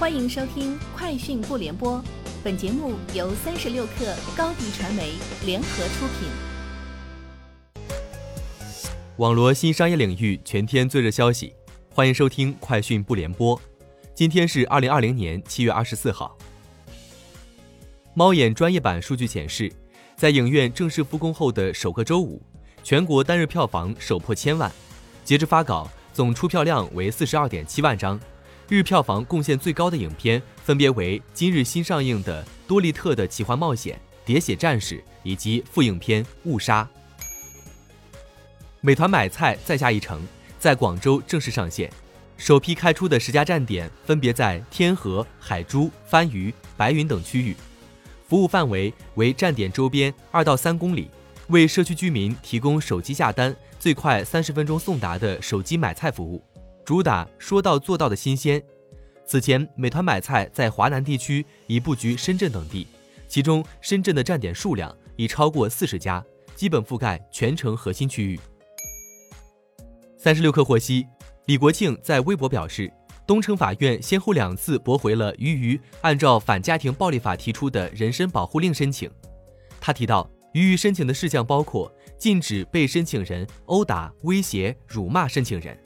欢迎收听《快讯不联播》，本节目由三十六克高低传媒联合出品。网罗新商业领域全天最热消息，欢迎收听《快讯不联播》。今天是二零二零年七月二十四号。猫眼专业版数据显示，在影院正式复工后的首个周五，全国单日票房首破千万。截至发稿，总出票量为四十二点七万张。日票房贡献最高的影片分别为今日新上映的《多利特的奇幻冒险》《喋血战士》以及副影片《误杀》。美团买菜再下一城，在广州正式上线，首批开出的十家站点分别在天河、海珠、番禺、白云等区域，服务范围为站点周边二到三公里，为社区居民提供手机下单最快三十分钟送达的手机买菜服务。主打说到做到的新鲜。此前，美团买菜在华南地区已布局深圳等地，其中深圳的站点数量已超过四十家，基本覆盖全城核心区域。三十六氪获悉，李国庆在微博表示，东城法院先后两次驳回了俞渝按照反家庭暴力法提出的人身保护令申请。他提到，俞渝申请的事项包括禁止被申请人殴打、威胁、辱骂申请人。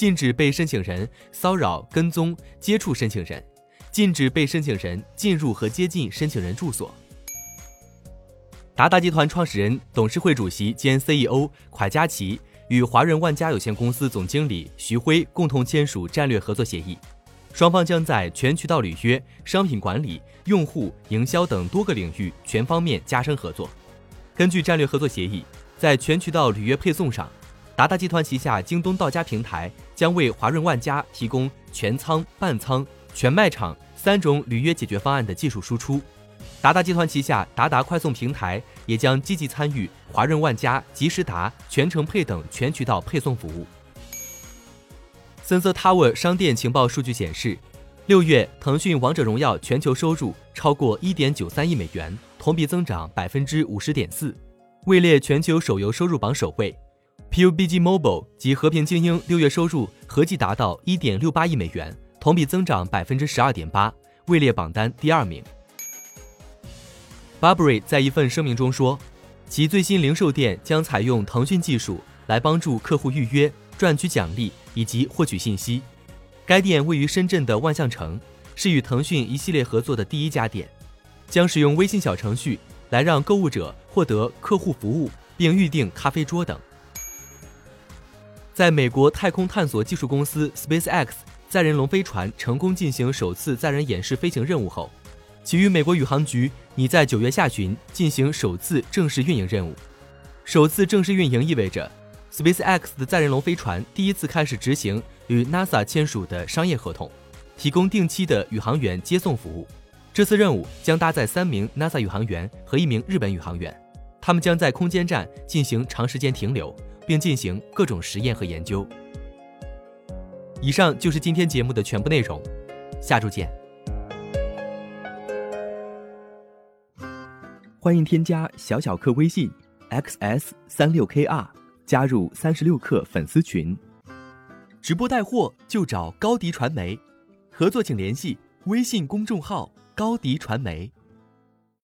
禁止被申请人骚扰、跟踪、接触申请人，禁止被申请人进入和接近申请人住所。达达集团创始人、董事会主席兼 CEO 蒯佳琪与华润万家有限公司总经理徐辉共同签署战略合作协议，双方将在全渠道履约、商品管理、用户营销等多个领域全方面加深合作。根据战略合作协议，在全渠道履约配送上。达达集团旗下京东到家平台将为华润万家提供全仓、半仓、全卖场三种履约解决方案的技术输出。达达集团旗下达达快送平台也将积极参与华润万家即时达、全程配等全渠道配送服务。Sensor Tower 商店情报数据显示，六月腾讯王者荣耀全球收入超过一点九三亿美元，同比增长百分之五十点四，位列全球手游收入榜首位。PUBG Mobile 及和平精英六月收入合计达到一点六八亿美元，同比增长百分之十二点八，位列榜单第二名。Burberry 在一份声明中说，其最新零售店将采用腾讯技术来帮助客户预约、赚取奖励以及获取信息。该店位于深圳的万象城，是与腾讯一系列合作的第一家店，将使用微信小程序来让购物者获得客户服务，并预订咖啡桌等。在美国太空探索技术公司 SpaceX 载人龙飞船成功进行首次载人演示飞行任务后，其与美国宇航局拟在九月下旬进行首次正式运营任务。首次正式运营意味着 SpaceX 的载人龙飞船第一次开始执行与 NASA 签署的商业合同，提供定期的宇航员接送服务。这次任务将搭载三名 NASA 宇航员和一名日本宇航员，他们将在空间站进行长时间停留。并进行各种实验和研究。以上就是今天节目的全部内容，下周见。欢迎添加小小客微信 xs 三六 kr，加入三十六课粉丝群。直播带货就找高迪传媒，合作请联系微信公众号高迪传媒。